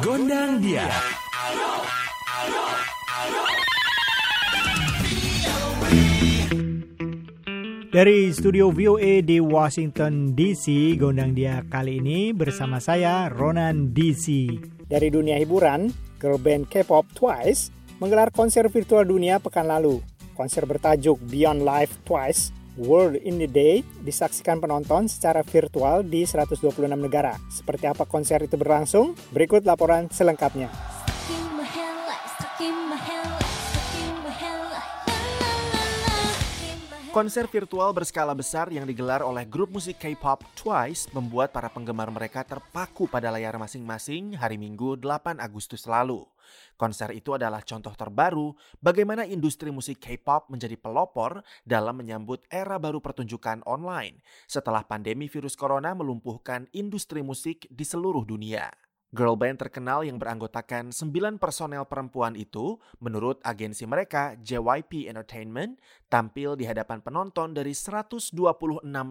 Gondang dia. Dari studio VOA di Washington DC, Gondang Dia kali ini bersama saya Ronan DC. Dari dunia hiburan, girl band K-pop Twice menggelar konser virtual dunia pekan lalu. Konser bertajuk Beyond Life Twice World in the Day disaksikan penonton secara virtual di 126 negara. Seperti apa konser itu berlangsung? Berikut laporan selengkapnya. Konser virtual berskala besar yang digelar oleh grup musik K-pop Twice membuat para penggemar mereka terpaku pada layar masing-masing hari Minggu 8 Agustus lalu. Konser itu adalah contoh terbaru bagaimana industri musik K-pop menjadi pelopor dalam menyambut era baru pertunjukan online setelah pandemi virus corona melumpuhkan industri musik di seluruh dunia. Girl band terkenal yang beranggotakan 9 personel perempuan itu, menurut agensi mereka JYP Entertainment, tampil di hadapan penonton dari 126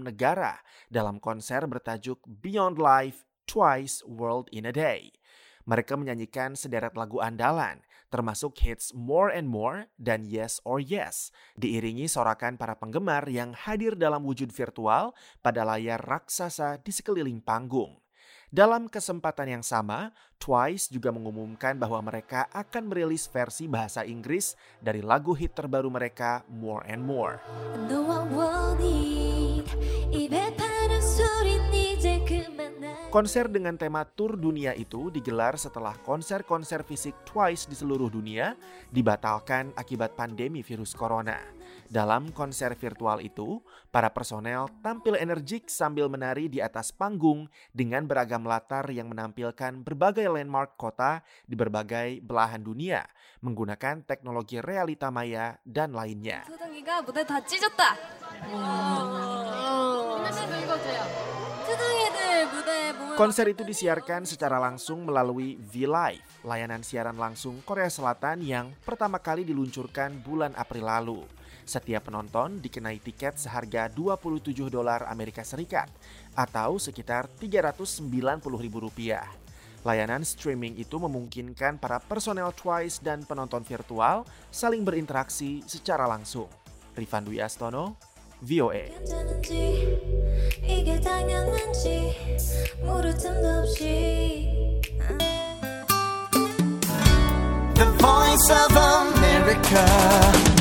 negara dalam konser bertajuk Beyond Life Twice World in a Day. Mereka menyanyikan sederet lagu andalan, termasuk hits More and More dan Yes or Yes, diiringi sorakan para penggemar yang hadir dalam wujud virtual pada layar raksasa di sekeliling panggung. Dalam kesempatan yang sama, Twice juga mengumumkan bahwa mereka akan merilis versi bahasa Inggris dari lagu hit terbaru mereka More and More. Konser dengan tema tur dunia itu digelar setelah konser-konser fisik Twice di seluruh dunia dibatalkan akibat pandemi virus corona. Dalam konser virtual itu, para personel tampil energik sambil menari di atas panggung dengan beragam latar yang menampilkan berbagai landmark kota di berbagai belahan dunia menggunakan teknologi realita maya dan lainnya. Konser itu disiarkan secara langsung melalui V-Live, layanan siaran langsung Korea Selatan yang pertama kali diluncurkan bulan April lalu. Setiap penonton dikenai tiket seharga 27 dolar Amerika Serikat atau sekitar 390 ribu rupiah. Layanan streaming itu memungkinkan para personel Twice dan penonton virtual saling berinteraksi secara langsung. Rifan Dwi Astono, VOA. The voice of America.